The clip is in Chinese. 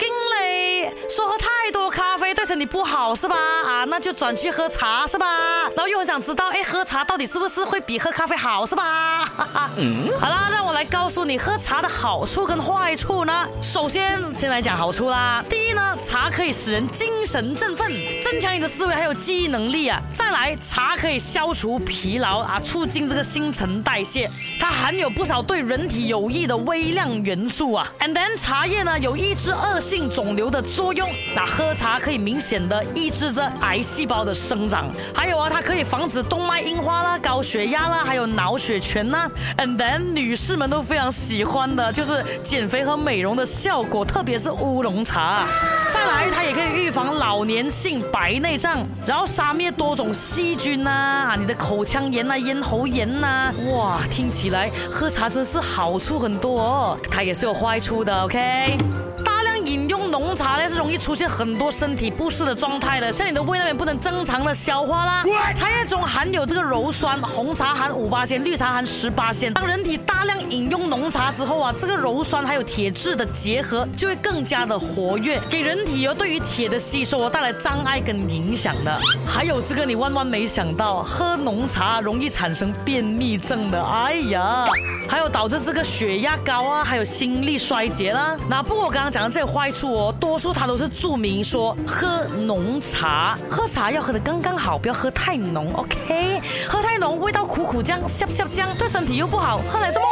King 不好是吧？啊，那就转去喝茶是吧？然后又很想知道，哎，喝茶到底是不是会比喝咖啡好是吧？嗯，好啦，让我来告诉你喝茶的好处跟坏处呢。首先，先来讲好处啦。第一呢，茶可以使人精神振奋，增强你的思维还有记忆能力啊。再来，茶可以消除疲劳啊，促进这个新陈代谢。它含有不少对人体有益的微量元素啊。And then，茶叶呢有抑制恶性肿瘤的作用。那喝茶可以明显的抑制着癌细胞的生长。还有啊，它可以防止动脉硬化啦、高血压啦，还有脑血栓呐。And then，女士们都非常喜欢的就是减肥和美容的效果，特别是乌龙茶。再来，它也可以预防老年性白内障，然后杀灭多种细菌呐，啊，你的口腔炎呐、咽喉炎呐，哇，听起来喝茶真是好处很多哦。它也是有坏处的，OK 大量。饮用浓茶呢是容易出现很多身体不适的状态的，像你的胃那边不能正常的消化啦。茶叶中含有这个鞣酸，红茶含五八仙，绿茶含十八仙。当人体大量饮用浓茶之后啊，这个鞣酸还有铁质的结合就会更加的活跃，给人体哦对于铁的吸收带来障碍跟影响的。还有这个你万万没想到，喝浓茶容易产生便秘症的，哎呀，还有导致这个血压高啊，还有心力衰竭啦。那不过我刚刚讲的这些坏处哦，多数它都是注明说喝浓茶，喝茶要喝的刚刚好，不要喝太浓，OK？喝太浓味道苦苦酱、涩涩酱，对身体又不好，喝来做么？